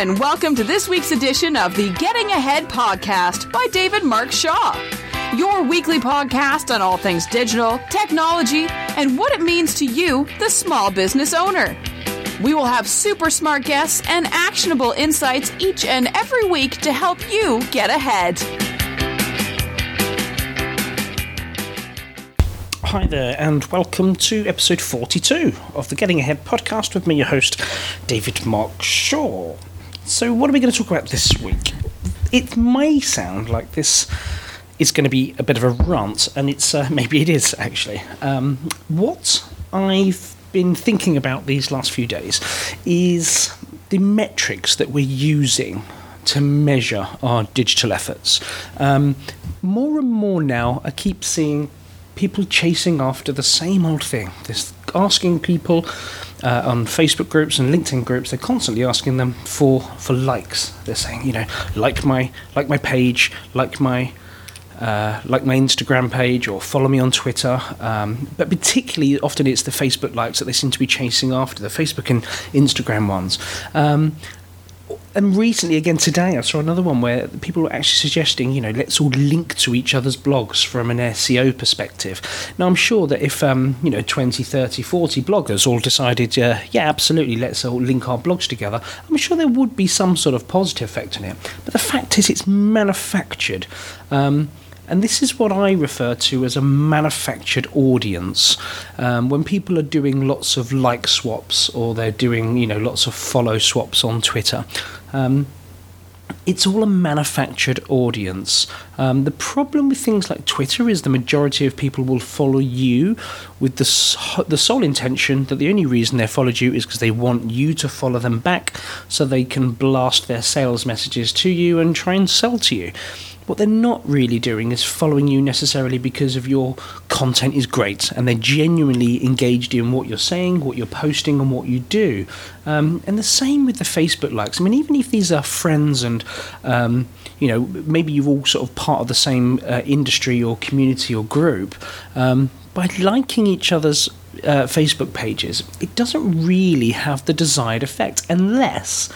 and welcome to this week's edition of the Getting Ahead podcast by David Mark Shaw. Your weekly podcast on all things digital, technology, and what it means to you, the small business owner. We will have super smart guests and actionable insights each and every week to help you get ahead. Hi there, and welcome to episode 42 of the Getting Ahead podcast with me, your host, David Mark Shaw. So, what are we going to talk about this week? It may sound like this is going to be a bit of a rant, and it's uh, maybe it is actually. Um, what I've been thinking about these last few days is the metrics that we're using to measure our digital efforts. Um, more and more now, I keep seeing people chasing after the same old thing. This asking people uh, on Facebook groups and LinkedIn groups. They're constantly asking them for for likes. They're saying, you know, like my like my page, like my uh, like my Instagram page or follow me on Twitter. Um, but particularly often it's the Facebook likes that they seem to be chasing after, the Facebook and Instagram ones. Um, and recently, again today, I saw another one where people were actually suggesting, you know, let's all link to each other's blogs from an SEO perspective. Now, I'm sure that if, um, you know, 20, 30, 40 bloggers all decided, uh, yeah, absolutely, let's all link our blogs together, I'm sure there would be some sort of positive effect on it. But the fact is, it's manufactured. Um, and this is what I refer to as a manufactured audience. Um, when people are doing lots of like swaps or they're doing, you know, lots of follow swaps on Twitter, um, it's all a manufactured audience. Um, the problem with things like Twitter is the majority of people will follow you with the the sole intention that the only reason they followed you is because they want you to follow them back, so they can blast their sales messages to you and try and sell to you. What they're not really doing is following you necessarily because of your content is great and they're genuinely engaged in what you're saying, what you're posting, and what you do. Um, and the same with the Facebook likes. I mean, even if these are friends and um, you know maybe you're all sort of part of the same uh, industry or community or group, um, by liking each other's uh, Facebook pages, it doesn't really have the desired effect unless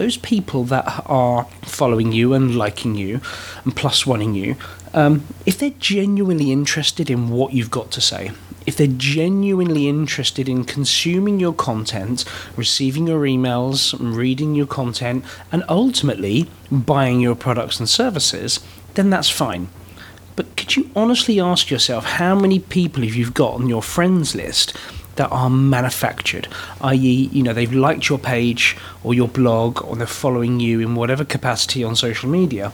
those people that are following you and liking you and plus wanting you, um, if they're genuinely interested in what you've got to say, if they're genuinely interested in consuming your content, receiving your emails, reading your content, and ultimately buying your products and services, then that's fine. But could you honestly ask yourself how many people have you got on your friends list that are manufactured, i.e., you know, they've liked your page or your blog or they're following you in whatever capacity on social media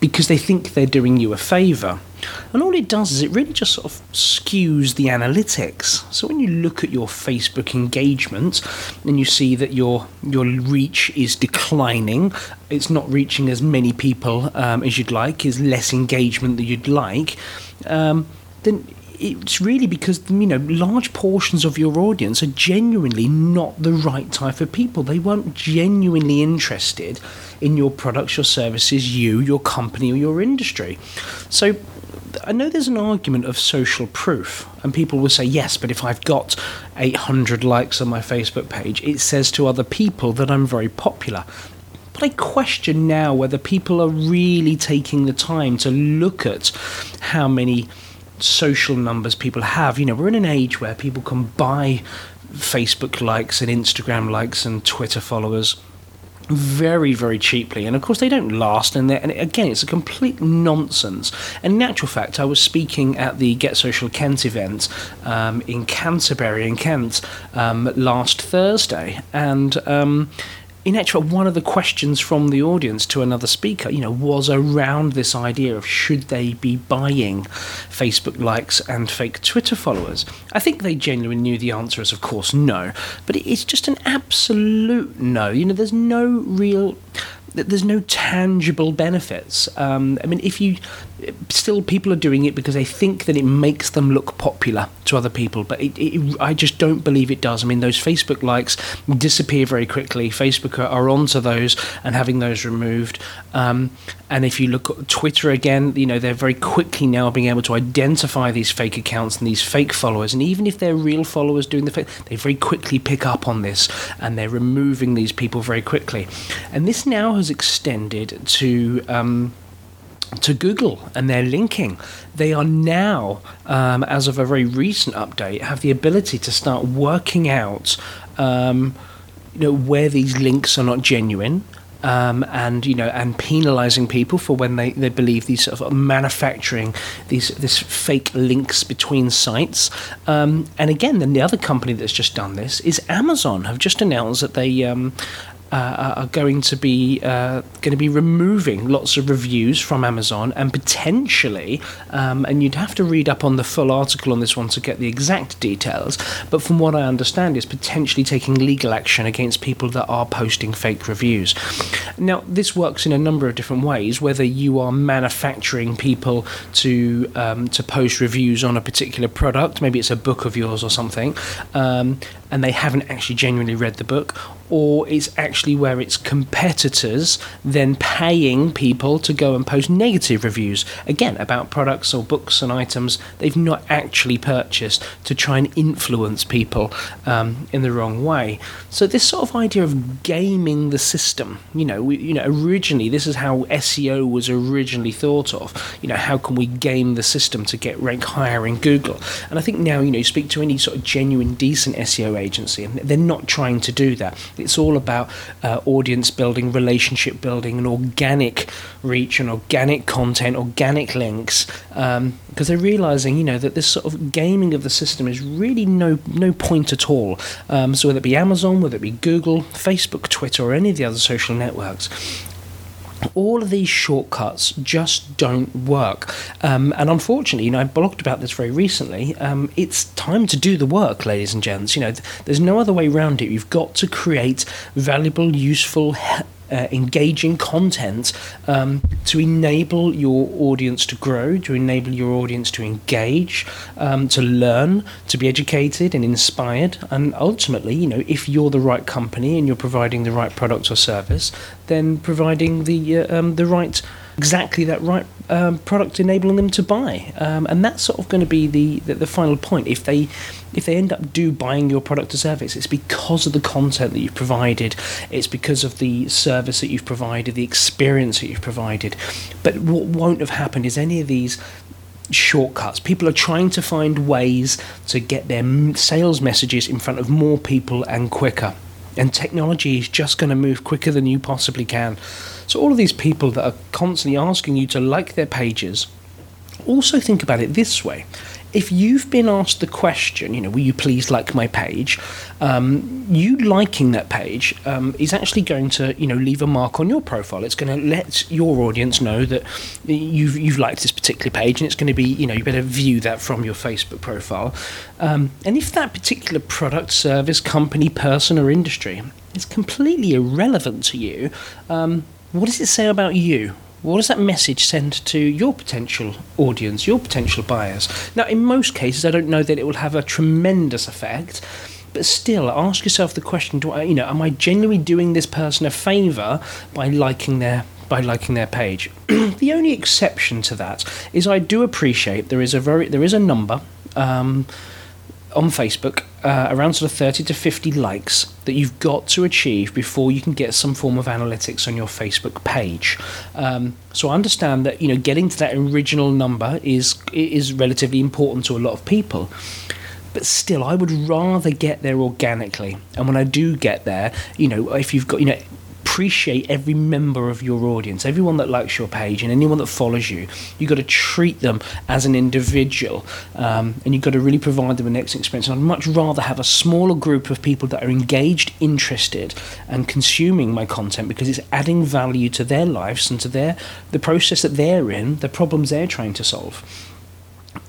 because they think they're doing you a favour. And all it does is it really just sort of skews the analytics. So when you look at your Facebook engagement and you see that your your reach is declining, it's not reaching as many people um, as you'd like, is less engagement than you'd like, um, then it's really because you know large portions of your audience are genuinely not the right type of people. They weren't genuinely interested in your products, your services, you, your company, or your industry. So I know there's an argument of social proof, and people will say, yes, but if I've got 800 likes on my Facebook page, it says to other people that I'm very popular. But I question now whether people are really taking the time to look at how many social numbers people have. You know, we're in an age where people can buy Facebook likes and Instagram likes and Twitter followers very very cheaply. And of course they don't last. And, and again it's a complete nonsense. And in actual fact i was speaking at the get social kent event um, in canterbury in kent um, last thursday. And um, in actual, one of the questions from the audience to another speaker, you know, was around this idea of should they be buying Facebook likes and fake Twitter followers. I think they genuinely knew the answer is, of course, no. But it's just an absolute no. You know, there's no real there's no tangible benefits. Um, I mean, if you still people are doing it because they think that it makes them look popular to other people but it, it, i just don't believe it does. I mean those facebook likes disappear very quickly. Facebook are, are onto those and having those removed. Um, and if you look at twitter again you know they're very quickly now being able to identify these fake accounts and these fake followers. And even if they're real followers doing the fake they very quickly pick up on this and they're removing these people very quickly. And this now has extended to um, to Google and their linking. They are now, um, as of a very recent update, have the ability to start working out, um, you know, where these links are not genuine. Um, and you know, and penalising people for when they, they believe these sort of manufacturing these this fake links between sites. Um, and again, then the other company that's just done this is Amazon. Have just announced that they um, uh, are going to be uh, going to be removing lots of reviews from Amazon and potentially, um, and you'd have to read up on the full article on this one to get the exact details. But from what I understand, is potentially taking legal action against people that are posting fake reviews. Now, this works in a number of different ways. Whether you are manufacturing people to um, to post reviews on a particular product, maybe it's a book of yours or something, um, and they haven't actually genuinely read the book, or it's actually where it's competitors then paying people to go and post negative reviews, again, about products or books and items they've not actually purchased to try and influence people um, in the wrong way. So, this sort of idea of gaming the system, you know, we, you know, originally this is how SEO was originally thought of. You know, how can we game the system to get rank higher in Google? And I think now, you know, you speak to any sort of genuine, decent SEO agency, and they're not trying to do that it's all about uh, audience building, relationship building, and organic reach and organic content, organic links, because um, they're realizing, you know, that this sort of gaming of the system is really no no point at all. Um, so whether it be Amazon, whether it be Google, Facebook, Twitter, or any of the other social networks, all of these shortcuts just don't work. Um, and unfortunately, you know, I blogged about this very recently. Um, it's time to do the work, ladies and gents. You know, there's no other way around it. You've got to create valuable, useful, uh, engaging content um, to enable your audience to grow, to enable your audience to engage, um, to learn, to be educated and inspired. And ultimately, you know, if you're the right company and you're providing the right product or service, then providing the uh, um, the right exactly that right um, product enabling them to buy um, and that's sort of going to be the, the, the final point if they if they end up do buying your product or service it's because of the content that you've provided it's because of the service that you've provided the experience that you've provided but what won't have happened is any of these shortcuts. People are trying to find ways to get their sales messages in front of more people and quicker. And technology is just going to move quicker than you possibly can. So, all of these people that are constantly asking you to like their pages, also think about it this way if you've been asked the question, you know, will you please like my page? Um, you liking that page um, is actually going to, you know, leave a mark on your profile. It's going to let your audience know that you've you've liked this particular page, and it's going to be, you know, you better view that from your Facebook profile. Um, and if that particular product, service, company, person, or industry is completely irrelevant to you, um, what does it say about you? What does that message send to your potential audience, your potential buyers? Now, in most cases, I don't know that it will have a tremendous effect, but still, ask yourself the question: Do I, you know, am I genuinely doing this person a favour by liking their by liking their page? the only exception to that is I do appreciate there is a very there is a number. Um, on Facebook uh, around sort of 30 to 50 likes that you've got to achieve before you can get some form of analytics on your Facebook page. Um, so I understand that you know getting to that original number is is relatively important to a lot of people. But still, I would rather get there organically. And when I do get there, you know, if you've got, you know, appreciate every member of your audience, everyone that likes your page, and anyone that follows you. You've got to treat them as an individual, um, and you've got to really provide them an excellent experience. And I'd much rather have a smaller group of people that are engaged, interested, and consuming my content because it's adding value to their lives and to their the process that they're in, the problems they're trying to solve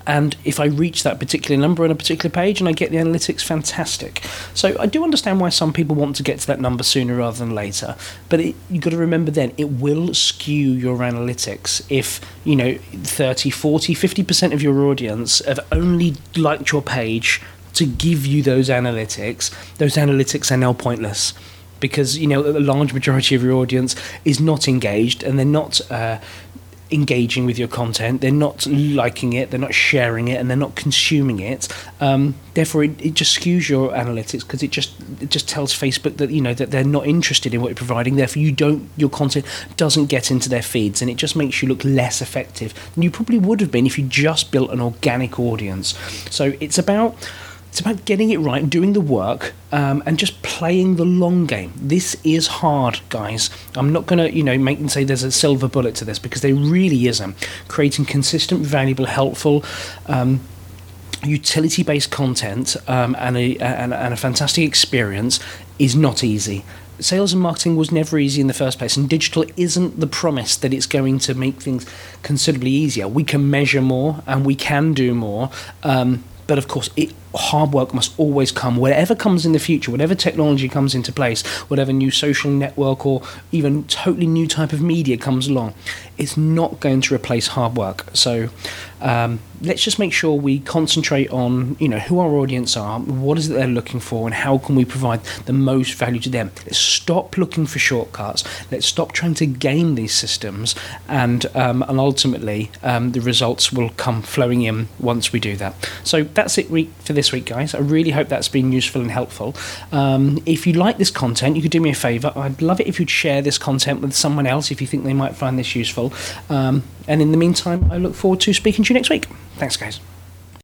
And if I reach that particular number on a particular page and I get the analytics, fantastic. So I do understand why some people want to get to that number sooner rather than later. But it, you've got to remember then, it will skew your analytics if, you know, 30, 40, 50% of your audience have only liked your page to give you those analytics. Those analytics are now pointless because you know a large majority of your audience is not engaged and they're not uh, engaging with your content. They're not liking it. They're not sharing it, and they're not consuming it. Um, therefore, it, it, just skews your analytics because it just it just tells Facebook that you know that they're not interested in what you're providing. Therefore, you don't your content doesn't get into their feeds, and it just makes you look less effective than you probably would have been if you just built an organic audience. So it's about it's about getting it right, doing the work, um, and just playing the long game. This is hard, guys. I'm not going to, you know, make and say there's a silver bullet to this because there really isn't. Creating consistent, valuable, helpful. Um, utility based content um, and, a, and, and a fantastic experience is not easy sales and marketing was never easy in the first place, and digital isn't the promise that it's going to make things considerably easier. We can measure more and we can do more, um, but of course, it, hard work must always come. Whatever comes in the future, whatever technology comes into place, whatever new social network or even totally new type of media comes along, it's not going to replace hard work. So um, let's just make sure we concentrate on you know who our audience are, what is it they're looking for, and how can we provide the most value to them. Let's stop looking for shortcuts. Let's stop trying to game these systems, and um, and ultimately um, the results will come flowing in once we do that. So that's it for this week, guys. I really hope that's been useful and helpful. Um, if you like this content, you could do me a favour. I'd love it if you'd share this content with someone else if you think they might find this useful. Um, and in the meantime, I look forward to speaking to you next week. Thanks, guys.